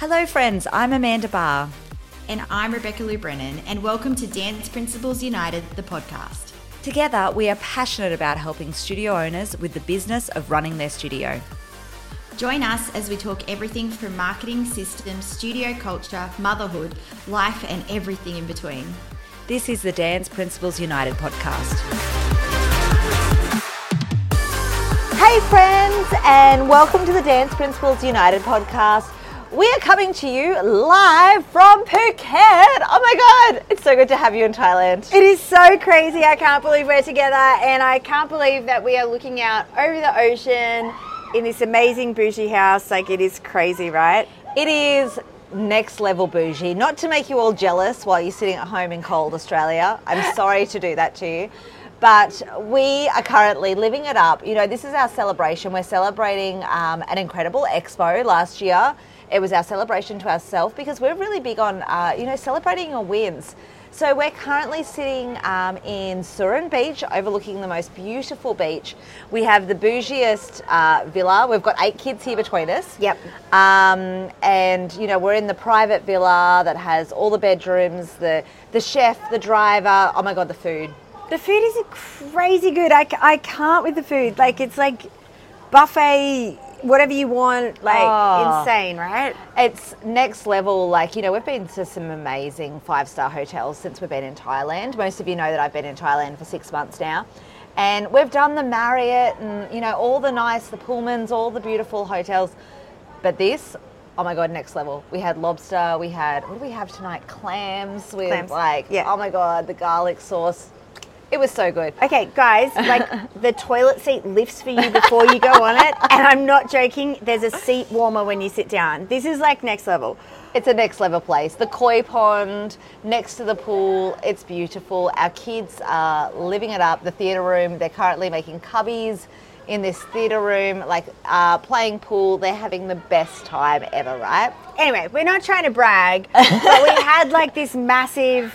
Hello, friends. I'm Amanda Barr. And I'm Rebecca Lou Brennan, and welcome to Dance Principals United, the podcast. Together, we are passionate about helping studio owners with the business of running their studio. Join us as we talk everything from marketing systems, studio culture, motherhood, life, and everything in between. This is the Dance Principals United podcast. Hey, friends, and welcome to the Dance Principals United podcast. We are coming to you live from Phuket. Oh my God, it's so good to have you in Thailand. It is so crazy. I can't believe we're together, and I can't believe that we are looking out over the ocean in this amazing bougie house. Like, it is crazy, right? It is next level bougie. Not to make you all jealous while you're sitting at home in cold Australia. I'm sorry to do that to you. But we are currently living it up. You know, this is our celebration. We're celebrating um, an incredible expo last year it was our celebration to ourselves because we're really big on, uh, you know, celebrating your wins. So we're currently sitting um, in Surin Beach, overlooking the most beautiful beach. We have the bougiest uh, villa. We've got eight kids here between us. Yep. Um, and you know we're in the private villa that has all the bedrooms, the the chef, the driver. Oh my god, the food. The food is crazy good. I, I can't with the food. Like it's like buffet whatever you want, like oh, insane, right? It's next level. Like, you know, we've been to some amazing five star hotels since we've been in Thailand. Most of you know that I've been in Thailand for six months now. And we've done the Marriott and, you know, all the nice, the Pullmans, all the beautiful hotels. But this, oh my God, next level. We had lobster, we had, what do we have tonight? Clams with Clams. like, yeah. oh my God, the garlic sauce it was so good. Okay, guys, like the toilet seat lifts for you before you go on it. And I'm not joking, there's a seat warmer when you sit down. This is like next level. It's a next level place. The koi pond next to the pool, it's beautiful. Our kids are living it up. The theatre room, they're currently making cubbies in this theatre room, like uh, playing pool. They're having the best time ever, right? Anyway, we're not trying to brag, but we had like this massive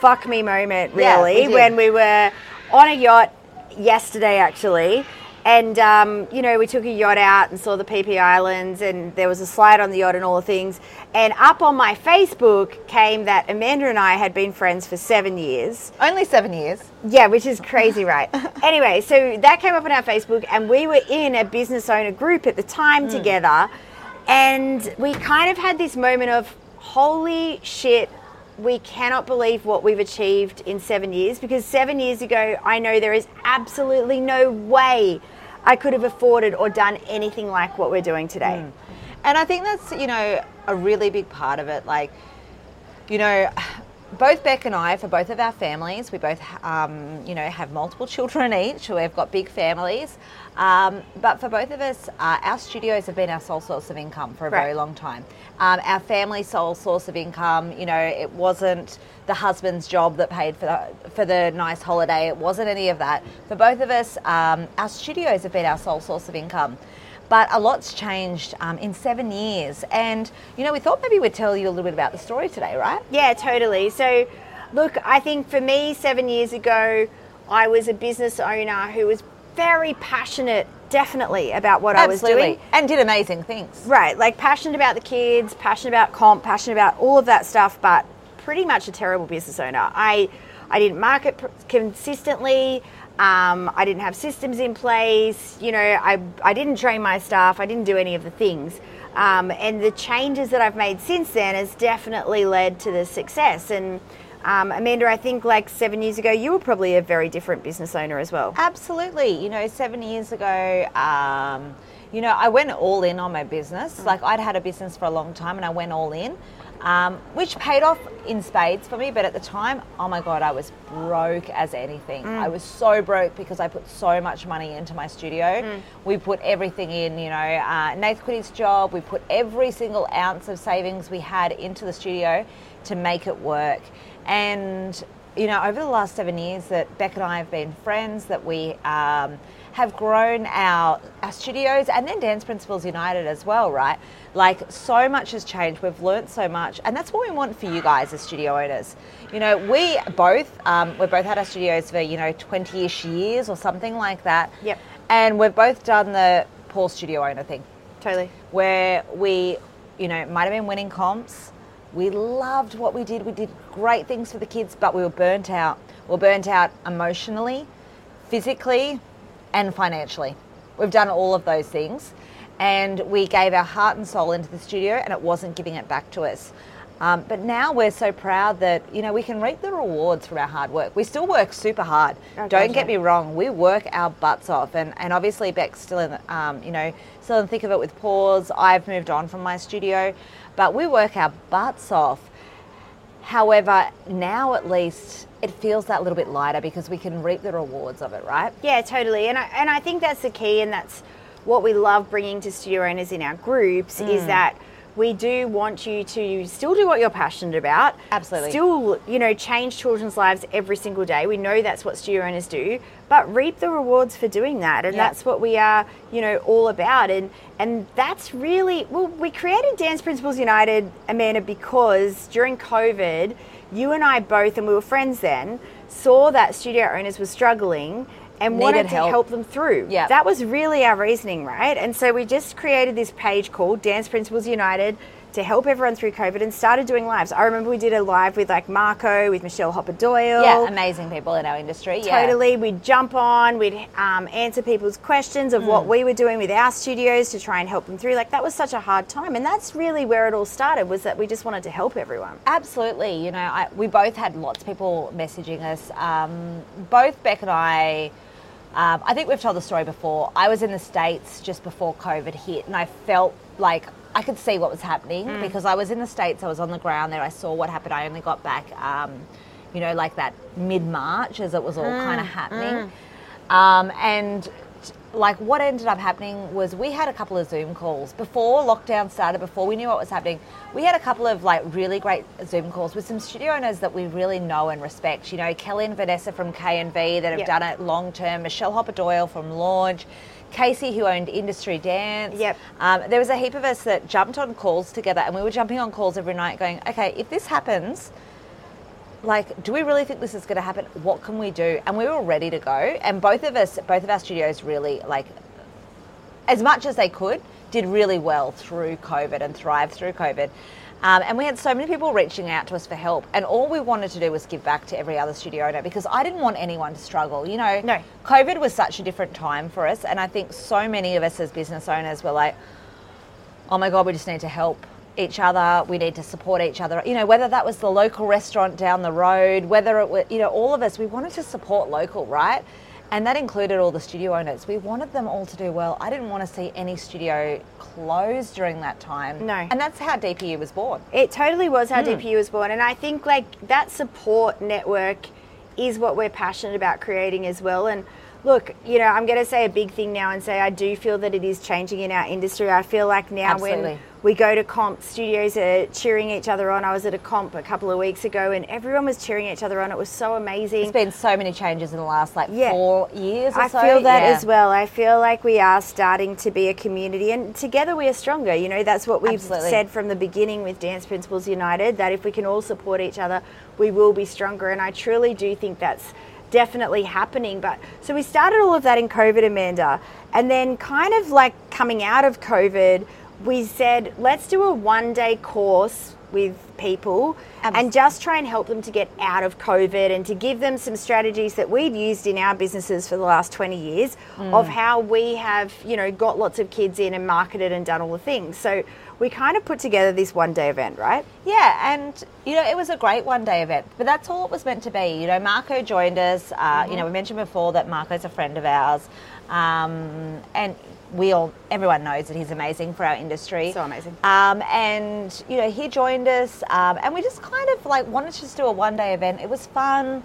fuck me moment, really, yeah, we when we were on a yacht yesterday, actually. And, um, you know, we took a yacht out and saw the PP Islands, and there was a slide on the yacht and all the things. And up on my Facebook came that Amanda and I had been friends for seven years. Only seven years. Yeah, which is crazy, right? anyway, so that came up on our Facebook, and we were in a business owner group at the time mm. together. And we kind of had this moment of, holy shit, we cannot believe what we've achieved in seven years because seven years ago, I know there is absolutely no way I could have afforded or done anything like what we're doing today. Mm. And I think that's, you know, a really big part of it. Like, you know, both Bec and I, for both of our families, we both, um, you know, have multiple children each. We've got big families. Um, but for both of us, uh, our studios have been our sole source of income for a right. very long time. Um, our family sole source of income, you know, it wasn't the husband's job that paid for the, for the nice holiday. It wasn't any of that. For both of us, um, our studios have been our sole source of income. But a lot's changed um, in seven years. And, you know, we thought maybe we'd tell you a little bit about the story today, right? Yeah, totally. So, look, I think for me, seven years ago, I was a business owner who was very passionate definitely about what Absolutely. I was doing and did amazing things. Right, like passionate about the kids, passionate about comp, passionate about all of that stuff, but pretty much a terrible business owner. I I didn't market consistently. Um, I didn't have systems in place. You know, I, I didn't train my staff. I didn't do any of the things. Um, and the changes that I've made since then has definitely led to the success. And um, Amanda, I think like seven years ago, you were probably a very different business owner as well. Absolutely. You know, seven years ago, um, you know, I went all in on my business. Mm. Like I'd had a business for a long time and I went all in um, which paid off in spades for me. But at the time, oh my God, I was broke as anything. Mm. I was so broke because I put so much money into my studio. Mm. We put everything in, you know, uh, Nath quit his job. We put every single ounce of savings we had into the studio to make it work. And, you know, over the last seven years that Bec and I have been friends, that we, um, have grown our, our studios and then Dance Principals United as well, right? Like so much has changed. We've learned so much, and that's what we want for you guys as studio owners. You know, we both um, we've both had our studios for you know twenty-ish years or something like that. Yep. And we've both done the poor studio owner thing. Totally. Where we you know, might have been winning comps. We loved what we did. We did great things for the kids, but we were burnt out. We are burnt out emotionally, physically, and financially. We've done all of those things. And we gave our heart and soul into the studio, and it wasn't giving it back to us. Um, but now we're so proud that you know we can reap the rewards from our hard work. We still work super hard. Oh, Don't gotcha. get me wrong. We work our butts off, and, and obviously Bec's still in um, you know still in the thick of it with pause. I've moved on from my studio, but we work our butts off. However, now at least it feels that little bit lighter because we can reap the rewards of it, right? Yeah, totally. And I, and I think that's the key, and that's what we love bringing to studio owners in our groups Mm. is that we do want you to still do what you're passionate about. Absolutely. Still, you know, change children's lives every single day. We know that's what studio owners do, but reap the rewards for doing that. And Yeah. that's what we are, you know, all about. And and that's really well, we created Dance Principals United, Amanda, because during COVID, you and I both, and we were friends then, saw that studio owners were struggling and Needed wanted to help. help them through. Yeah. That was really our reasoning, right? And so we just created this page called Dance Principals United to help everyone through COVID and started doing lives. I remember we did a live with like Marco, with Michelle Hopper Doyle. Yeah, amazing people in our industry. Yeah. Totally. We'd jump on, we'd um, answer people's questions of Hmm. what we were doing with our studios to try and help them through. Like that was such a hard time. And that's really where it all started was that we just wanted to help everyone. Absolutely. You know, I, we both had lots of people messaging us. Um, both Bec and I, um, I think we've told the story before. I was in the States just before COVID hit, and I felt like I could see what was happening because I was in the States, I was on the ground there, I saw what happened. I only got back, um, you know, like that mid March as it was all kind of happening. Um, and like what ended up happening was we had a couple of Zoom calls before lockdown started, before we knew what was happening. We had a couple of like really great Zoom calls with some studio owners that we really know and respect. You know, Kelly and Vanessa from K and V that have Yep. done it long term, Michelle Hopper Doyle from Launch. Casey, who owned Industry Dance. Yep. Um, there was a heap of us that jumped on calls together, and we were jumping on calls every night, going, "Okay, if this happens, like, do we really think this is going to happen? What can we do? And we were ready to go. And both of us, both of our studios really, like, as much as they could, did really well through COVID and thrived through COVID. Um, and we had so many people reaching out to us for help. And all we wanted to do was give back to every other studio owner because I didn't want anyone to struggle. You know, No. COVID was such a different time for us. And I think so many of us as business owners were like, oh my God, we just need to help each other. We need to support each other. You know, whether that was the local restaurant down the road, whether it was, you know, all of us, we wanted to support local, right? And that included all the studio owners. We wanted them all to do well. I didn't want to see any studio close during that time. No. And that's how DPU was born. It totally was how hmm. DPU was born. And I think like that support network is what we're passionate about creating as well. And look, you know, I'm going to say a big thing now and say I do feel that it is changing in our industry. I feel like now Absolutely. when we go to comp, studios are cheering each other on. I was at a comp a couple of weeks ago and everyone was cheering each other on. It was so amazing. There's been so many changes in the last like Yeah. four years or I so. feel that Yeah. as well. I feel like we are starting to be a community, and together we are stronger. You know, that's what we've Absolutely. said from the beginning with Dance Principals United that if we can all support each other, we will be stronger. And I truly do think that's definitely happening. But so we started all of that in COVID, Amanda, and then kind of like coming out of COVID, we said, let's do a one day course with people Abs- and just try and help them to get out of COVID and to give them some strategies that we've used in our businesses for the last 20 years of mm. how we have, you know, got lots of kids in and marketed and done all the things. So we kind of put together this one day event, right? Yeah, and you know, it was a great one day event, but that's all it was meant to be. You know, Marco joined us. Uh, You know, we mentioned before that Marco's a friend of ours, um, and we all, everyone knows that he's amazing for our industry. So amazing. Um, and you know, he joined us, um, and we just kind of like wanted to just do a one day event. It was fun,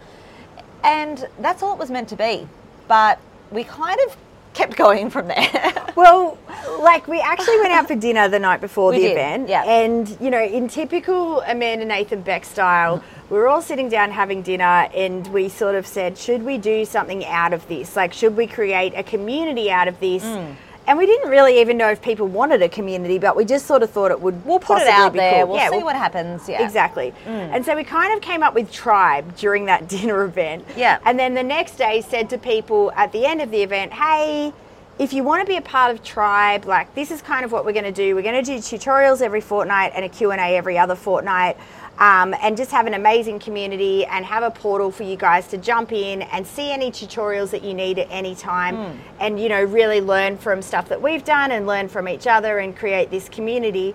and that's all it was meant to be. But we kind of kept going from there. Well, like we actually went out for dinner the night before We the did, event, yeah. and you know, in typical Amanda Nathan Bec style, we were all sitting down having dinner, and we sort of said, should we do something out of this? Like, should we create a community out of this? Mm. And we didn't really even know if people wanted a community, but we just sort of thought it would. we'll put it out there. cool. We'll yeah, see we'll- what happens. Yeah. Exactly. Mm. And so we kind of came up with tribe during that dinner event. Yeah. And then the next day said to people at the end of the event, hey, if you want to be a part of tribe like this is kind of what we're going to do we're going to do tutorials every fortnight and a q&a every other fortnight um, and just have an amazing community and have a portal for you guys to jump in and see any tutorials that you need at any time Hmm. and you know really learn from stuff that we've done and learn from each other and create this community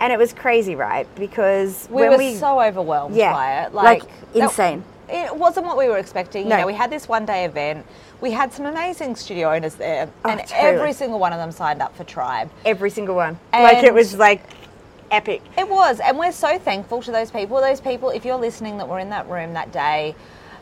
and it was crazy right because we were we so overwhelmed Yeah, by it. like, that- insane. It wasn't what we were expecting. No. You know, we had this one day event. We had some amazing studio owners there, Oh, and totally. every single one of them signed up for Tribe. every single one like it was like epic It was, and we're so thankful to those people. Those people, if you're listening, that were in that room that day.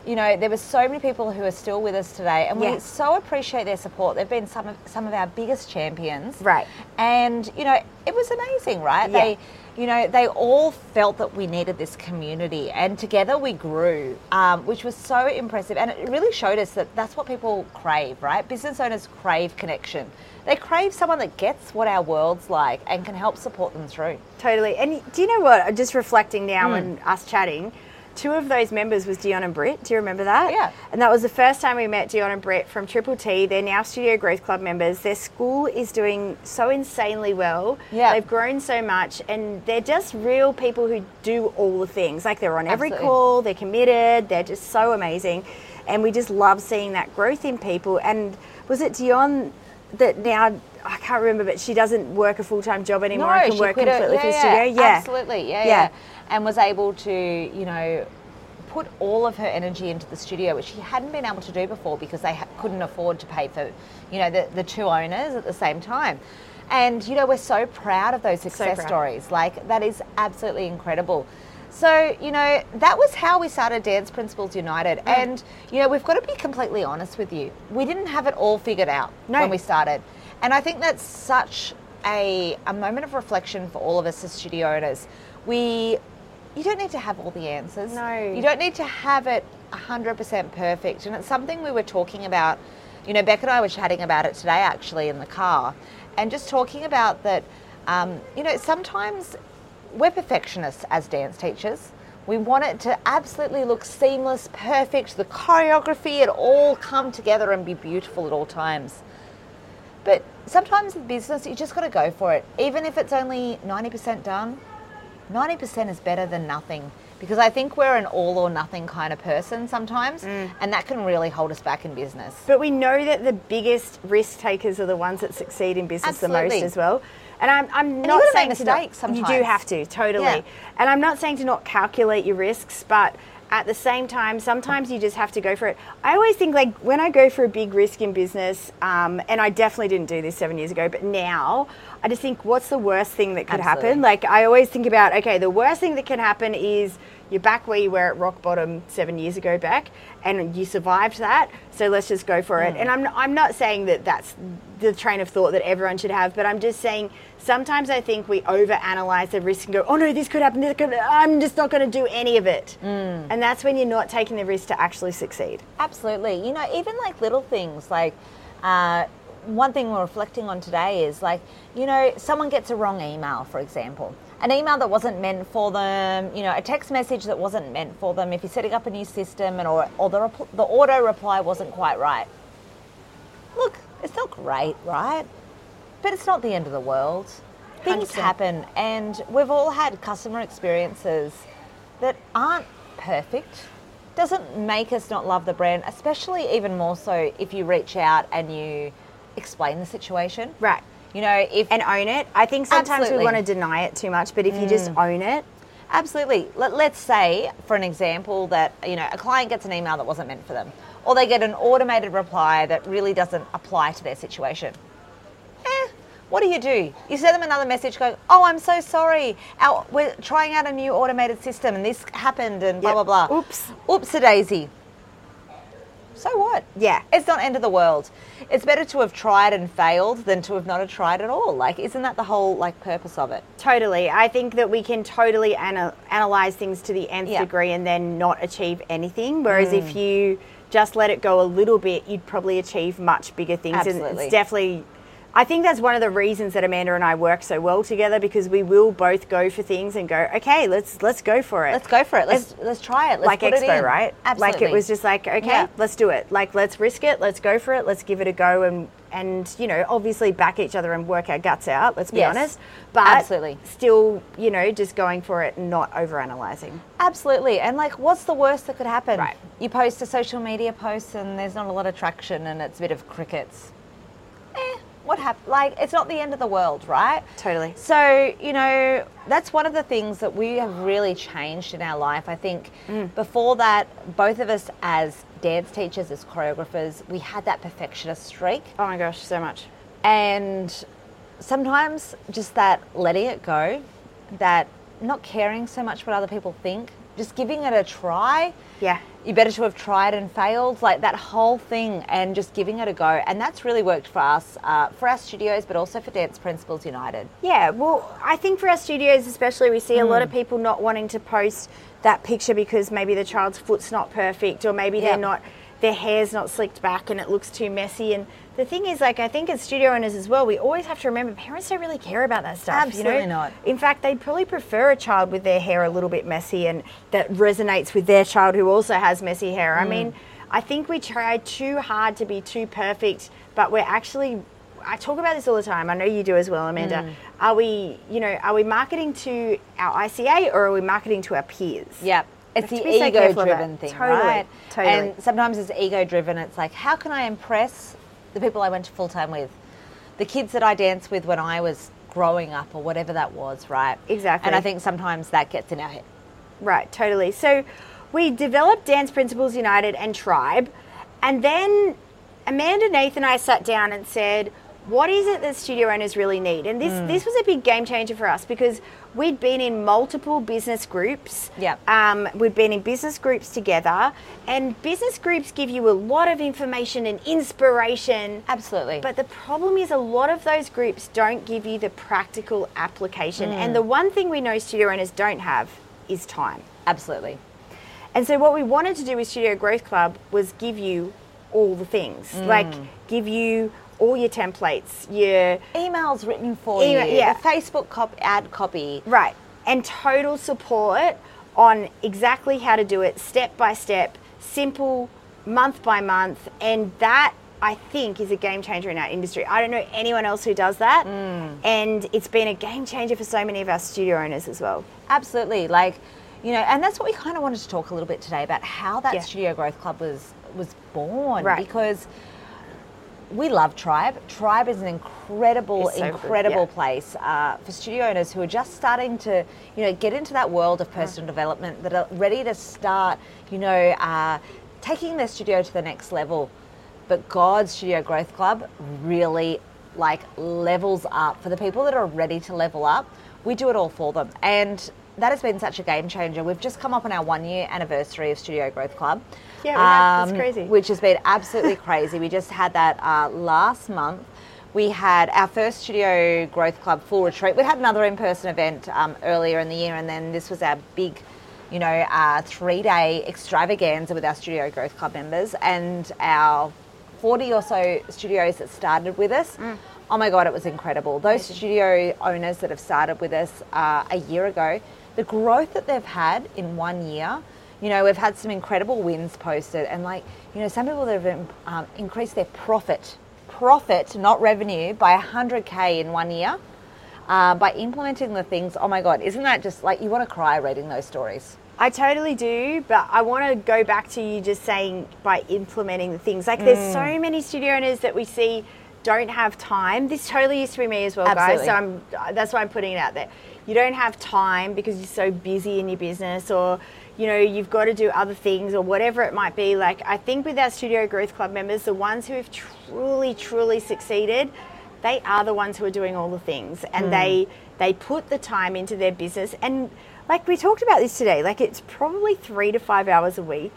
You know, there were so many people who are still with us today, and we so appreciate their support. They've been some of some of our biggest champions, Right. And you know, it was amazing, right? Yeah. They, you know, they all felt that we needed this community, and together we grew, um, which was so impressive. And it really showed us that that's what people crave, right? Business owners crave connection. They crave someone that gets what our world's like and can help support them through. Totally. And do you know what? Just reflecting now Hmm. and us chatting, two of those members was Dion and Britt. Do you remember that? Yeah. And that was the first time we met Dion and Britt from Triple T. They're now Studio Growth Club members. Their school is doing so insanely well. Yeah. They've grown so much and they're just real people who do all the things. Like they're on every Absolutely. call, they're committed, they're just so amazing. And we just love seeing that growth in people. And was it Dion that now I can't remember, but she doesn't work a full time job anymore and can work completely yeah, for yeah, studio. Yeah, absolutely, yeah, Yeah. yeah, and was able to, you know, put all of her energy into the studio, which she hadn't been able to do before because they ha- couldn't afford to pay for, you know, the, the two owners at the same time. And you know, we're so proud of those success proud. stories. Like that is absolutely incredible. So, you know, that was how we started Dance Principals United. Mm. And, you know, we've got to be completely honest with you. We didn't have it all figured out No. when we started. And I think that's such a, a moment of reflection for all of us as studio owners. We, you don't need to have all the answers. No. You don't need to have it 100% perfect. And it's something we were talking about. You know, Bec and I were chatting about it today actually in the car and just talking about that, um, you know, sometimes we're perfectionists as dance teachers. We want it to absolutely look seamless, perfect, the choreography, it all come together and be beautiful at all times. But sometimes in business, you just got to go for it. Even if it's only 90% done, 90% is better than nothing. Because I think we're an all or nothing kind of person sometimes, mm. and that can really hold us back in business. But we know that the biggest risk takers are the ones that succeed in business the most as well. And I'm, I'm not saying to not- mistakes You do have to, totally. Yeah. And I'm not saying to not calculate your risks, but at the same time, sometimes you just have to go for it. I always think like when I go for a big risk in business, um, and I definitely didn't do this seven years ago, but now I just think, what's the worst thing that could Absolutely. happen? Like I always think about, okay, the worst thing that can happen is you're back where you were at rock bottom seven years ago back, and you survived that. So let's just go for it. And I'm I'm not saying that that's the train of thought that everyone should have, but I'm just saying sometimes I think we overanalyze the risk and go, oh no, this could happen. This could. I'm just not going to do any of it. And that's when you're not taking the risk to actually succeed. Absolutely. You know, even like little things like uh, one thing we're reflecting on today is like, you know, someone gets a wrong email, for example. An email that wasn't meant for them, you know, a text message that wasn't meant for them. If you're setting up a new system and or, or the, repl- the auto reply wasn't quite right. Look, it's not great, right? But it's not the end of the world. Things 100%. happen, and we've all had customer experiences that aren't perfect. Doesn't make us not love the brand, especially even more so if you reach out and you explain the situation. Right. You know, if And own it. I think sometimes Absolutely. we want to deny it too much, but if you just mm. own it, Absolutely. Let, let's say, for an example, that you know a client gets an email that wasn't meant for them, or they get an automated reply that really doesn't apply to their situation. What do you do? You send them another message going, "Oh, I'm so sorry. Our, we're trying out a new automated system, and this happened, and blah Yep. blah blah." Oops. Oops, a daisy. So what? Yeah. It's not end of the world. It's better to have tried and failed than to have not tried at all. Like, isn't that the whole like purpose of it? Totally. I think that we can totally ana- analyze things to the nth Yeah. degree and then not achieve anything. Whereas if mm. you just let it go a little bit, you'd probably achieve much bigger things. And Absolutely. it's definitely I think that's one of the reasons that Amanda and I work so well together because we will both go for things and go, okay, let's let's go for it. Let's go for it. Let's let's try it. Let's like it Expo, in. right? Absolutely. Like it was just like, okay, Yeah. let's do it. Like let's risk it. Let's go for it. Let's give it a go and and you know obviously back each other and work our guts out. Let's be Yes. honest, but Absolutely. still you know just going for it and not overanalyzing. Absolutely. And like, what's the worst that could happen? Right. You post a social media post and there's not a lot of traction and it's a bit of crickets. What happened? Like, it's not the end of the world, right? Totally. So, you know, that's one of the things that we have really changed in our life. I think Mm. before that, both of us as dance teachers, as choreographers, we had that perfectionist streak. Oh my gosh, so much. And sometimes just that letting it go, that not caring so much what other people think, just giving it a try. Yeah. You better to have tried and failed, like that whole thing, and just giving it a go. And that's really worked for us, uh, for our studios, but also for Dance Principals United. Yeah, well, I think for our studios, especially, we see a lot of people not wanting to post that picture because maybe the child's foot's not perfect, or maybe Yep. they're not, their hair's not slicked back and it looks too messy. And the thing is, like, I think as studio owners as well, we always have to remember parents don't really care about that stuff. you Absolutely know? not. In fact, they'd probably prefer a child with their hair a little bit messy and that resonates with their child who also has messy hair. I mm. mean, I think we try too hard to be too perfect, but we're actually I talk about this all the time. I know you do as well, Amanda. Mm. Are we, you know, are we marketing to our ICA or are we marketing to our peers? Yep. It's the to so careful of that. ego-driven thing, Totally, right? totally. And sometimes it's ego-driven. It's like, how can I impress the people I went to full time with, the kids that I danced with when I was growing up, or whatever that was, right? Exactly. And I think sometimes that gets in our head. Right, totally. So we developed Dance Principals United and Tribe, and then Amanda, Nathan, and I sat down and said, what is it that studio owners really need? And this this hmm. was a big game changer for us because we'd been in multiple business groups. Yep. Um, we'd been in business groups together, and business groups give you a lot of information and inspiration. Absolutely. But the problem is, a lot of those groups don't give you the practical application. And hmm. the one thing we know studio owners don't have is time. Absolutely. And so, what we wanted to do with Studio Growth Club was give you all the things, hmm. like give you all your templates, your Emails written for Email- you. yeah. Facebook cop- ad copy. right, and total support on exactly how to do it, step by step, simple, month by month, and that. I think is a game changer in our industry. I don't know anyone else who does that, mm. and it's been a game changer for so many of our studio owners as well. Absolutely. Like, you know, and that's what we kind of wanted to talk a little bit today about how that Yeah. Studio Growth Club was was born. Right. Because we love Tribe. Tribe is an incredible, so good, incredible yeah. place uh, for studio owners who are just starting to, you know, get into that world of personal development, that are ready to start, you know, uh, taking their studio to the next level. But God's Studio Growth Club really like levels up for the people that are ready to level up. We do it all for them, and that has been such a game changer. We've just come up on our one year anniversary of Studio Growth Club. Um, Yeah, we have. That's crazy. Which has been absolutely crazy. We just had that uh, last month. We had our first Studio Growth Club full retreat. We had another in person event um, earlier in the year, and then this was our big, you know, uh, three day extravaganza with our Studio Growth Club members and our 40 or so studios that started with us. Oh my God, it was incredible. Those studio owners that have started with us uh, a year ago, the growth that they've had in one year, you know, we've had some incredible wins posted, and like, you know, some people that have um, increased their profit, profit, not revenue, by 100K in one year. Uh, by implementing the things, oh my God, isn't that just like you want to cry reading those stories? I totally do, but I want to go back to you just saying by implementing the things. Like, there's so many studio owners that we see don't have time. This totally used to be me as well, guys. So I'm, that's why I'm putting it out there. You don't have time because you're so busy in your business, or you know you've got to do other things, or whatever it might be. Like, I think with our Studio Growth Club members, the ones who have truly, truly succeeded, they are the ones who are doing all the things, and hmm. they they put the time into their business and like we talked about this today, like it's probably three to five hours a week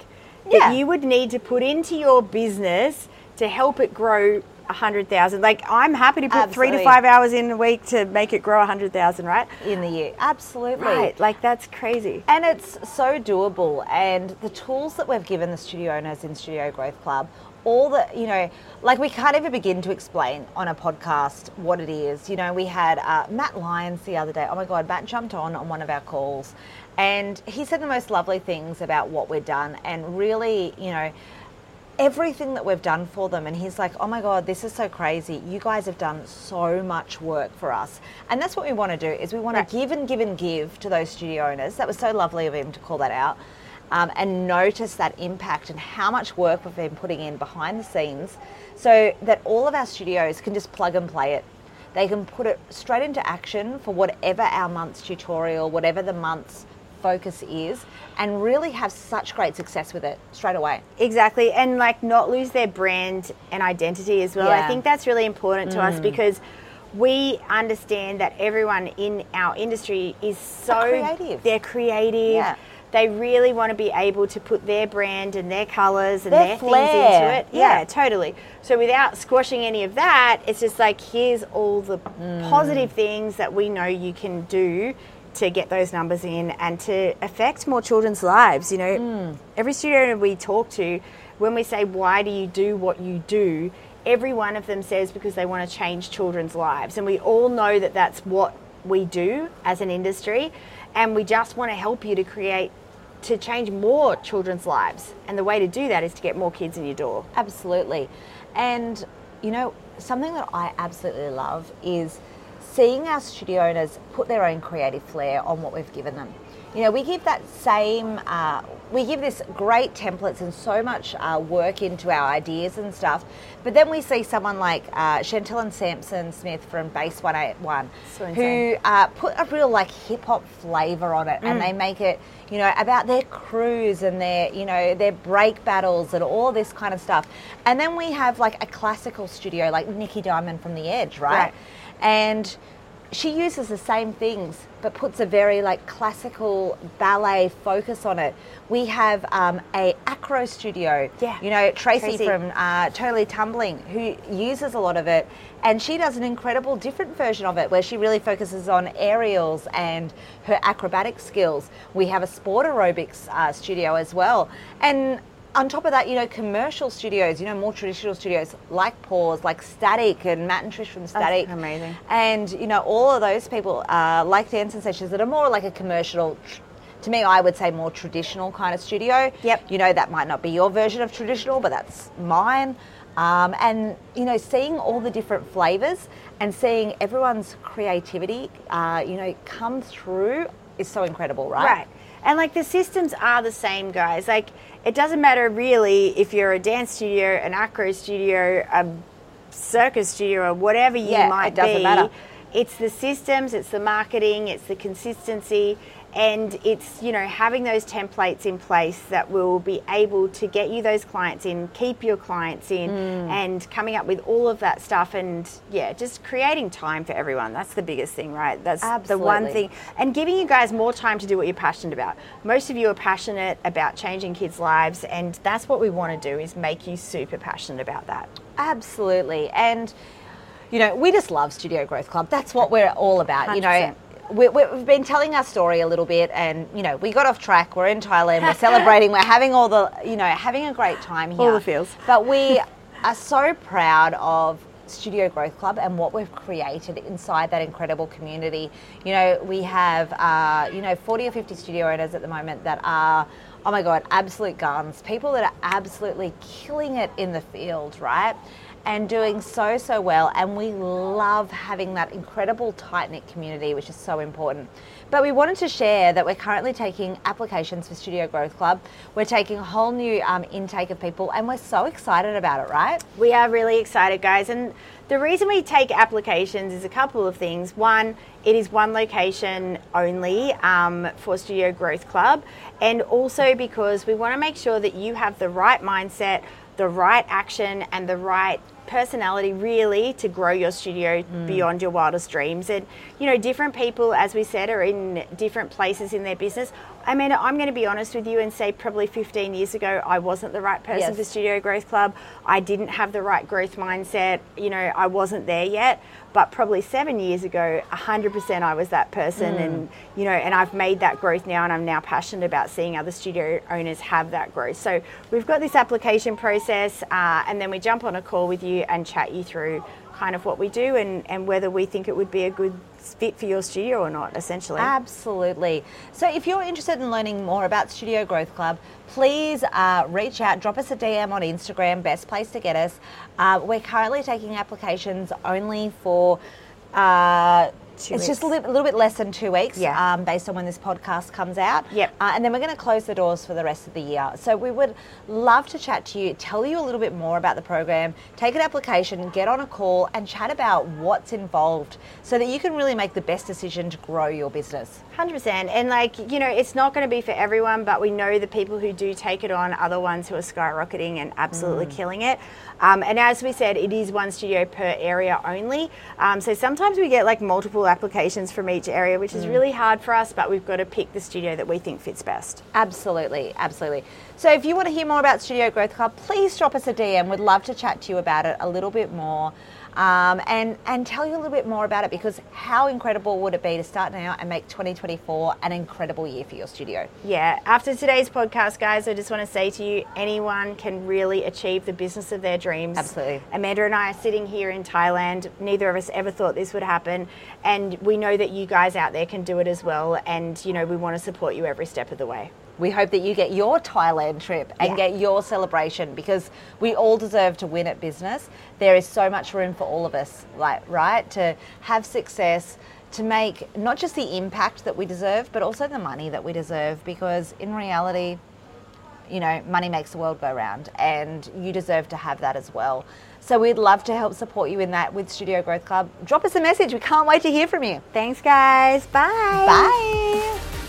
Yeah. that you would need to put into your business to help it grow hundred thousand. Like I'm happy to put three to five hours in a week to make it grow a hundred thousand, right? In the year, absolutely. Right. Like that's crazy. And it's so doable. And the tools that we've given the studio owners in Studio Growth Club all the, you know, like we can't even begin to explain on a podcast what it is. You know, we had uh, Matt Lyons the other day. Oh my God, Matt jumped on on one of our calls and he said the most lovely things about what we've done and really, you know, everything that we've done for them and he's like oh my god this is so crazy. You guys have done so much work for us. And that's what we want to do is we want Right. to give and give and give to those studio owners. That was so lovely of him to call that out um, and notice that impact and how much work we've been putting in behind the scenes so that all of our studios can just plug and play it. They can put it straight into action for whatever our month's tutorial whatever the month's focus is and really have such great success with it straight away Exactly, and like not lose their brand and identity as well. I think that's really important to us because we understand that everyone in our industry is so creative. They're creative. Yeah. They really want to be able to put their brand and their colours and Their their, things into it. Yeah. Yeah. totally. So without squashing any of that, it's just like here's all the Mm. positive things that we know you can do to get those numbers in and to affect more children's lives. You know, Mm. every student we talk to, when we say why do you do what you do, every one of them says because they want to change children's lives, and we all know that that's what we do as an industry, and we just want to help you to create. To change more children's lives. And the way to do that is to get more kids in your door. Absolutely. And, you know, something that I absolutely love is seeing our studio owners put their own creative flair on what we've given them. You know, we give that same, uh, we give this great templates and so much uh, work into our ideas and stuff. But then we see someone like uh, Chantel and Sampson Smith from Base 181 So who uh, put a real like hip hop flavor on it, and they make it, you know, about their crews and their, you know, their break battles and all this kind of stuff. And then we have like a classical studio like Nikki Diamond from The Edge, right? Right. And she uses the same things but puts a very like classical ballet focus on it. We have um, a acro studio, Yeah. you know, Tracy, Tracy. from uh, Totally Tumbling, who uses a lot of it, and she does an incredible different version of it where she really focuses on aerials and her acrobatic skills. We have a sport aerobics uh, studio as well, and on top of that, you know, commercial studios, you know, more traditional studios like Pause, like Static, and Matt and Trish from Static, amazing. and you know, all of those people uh, like dancing sessions that are more like a commercial. To me, I would say more traditional kind of studio. Yep. You know, that might not be your version of traditional, but that's mine. Um, and you know, seeing all the different flavors and seeing everyone's creativity, uh, you know, come through is so incredible, right? Right. And like the systems are the same, guys. Like it doesn't matter really if you're a dance studio, an acro studio, a circus studio, or whatever you Yeah, might it doesn't be. matter. It's the systems, it's the marketing, it's the consistency, and it's you know having those templates in place that will be able to get you those clients in, keep your clients in, Mm. and coming up with all of that stuff, and yeah, just creating time for everyone. That's the biggest thing, right? That's the one thing and giving you guys more time to do what you're passionate about. Most of you are passionate about changing kids' lives, and that's what we want to do is make you super passionate about that. Absolutely. And, you know, we just love Studio Growth Club. That's what we're all about. You know, 100%. We, we've been telling our story a little bit and, you know, we got off track. We're in Thailand. We're celebrating. We're having all the, you know, having a great time here. All the feels. But we are so proud of Studio Growth Club and what we've created inside that incredible community. You know, we have, uh, you know, 40 or 50 studio owners at the moment that are, oh my God, absolute guns. People that are absolutely killing it in the field, right? And doing so, so well. And we love having that incredible tight knit community, which is so important. But we wanted to share that we're currently taking applications for Studio Growth Club. We're taking a whole new um, intake of people, and we're so excited about it, right? We are really excited, guys. And the reason we take applications is a couple of things. One, it is one location only um, for Studio Growth Club, and also because we want to make sure that you have the right mindset, the right action, and the right personality really to grow your studio hmm. beyond your wildest dreams. And you know different people as we said are in different places in their business i mean i'm going to be honest with you and say probably 15 years ago i wasn't the right person Yes. for studio growth club i didn't have the right growth mindset you know i wasn't there yet but probably seven years ago, 100% I was that person. And, you know, and I've made that growth now and I'm now passionate about seeing other studio owners have that growth. So we've got this application process uh, and then we jump on a call with you and chat you through kind of what we do and, and whether we think it would be a good fit for your studio or not, essentially. Absolutely. So, if you're interested in learning more about Studio Growth Club, please uh, reach out, drop us a DM on Instagram, best place to get us. Uh, we're currently taking applications only for. Uh, Two it's just a little, a little bit less than two weeks, Yeah. um, based on when this podcast comes out. Yep. Uh, and then we're going to close the doors for the rest of the year. So we would love to chat to you, tell you a little bit more about the program, take an application, get on a call, and chat about what's involved so that you can really make the best decision to grow your business. Hundred percent, and like you know, it's not going to be for everyone, but we know the people who do take it on are the ones who are skyrocketing and absolutely killing it. Um, and as we said, it is one studio per area only. Um, so sometimes we get like multiple applications from each area, which is mm. really hard for us. But we've got to pick the studio that we think fits best. Absolutely, absolutely. So if you want to hear more about Studio Growth Club, please drop us a DM. We'd love to chat to you about it a little bit more. Um, and and tell you a little bit more about it because how incredible would it be to start now and make 2024 an incredible year for your studio? Yeah, after today's podcast, guys, I just want to say to you anyone can really achieve the business of their dreams. Absolutely. Amanda and I are sitting here in Thailand. Neither of us ever thought this would happen. And we know that you guys out there can do it as well. And, you know, we want to support you every step of the way. We hope that you get your Thailand trip and Yeah. get your celebration because we all deserve to win at business. There is so much room for all of us, like right, to have success, to make not just the impact that we deserve, but also the money that we deserve because in reality, you know, money makes the world go round and you deserve to have that as well. So we'd love to help support you in that with Studio Growth Club. Drop us a message. We can't wait to hear from you. Thanks, guys. Bye. Bye.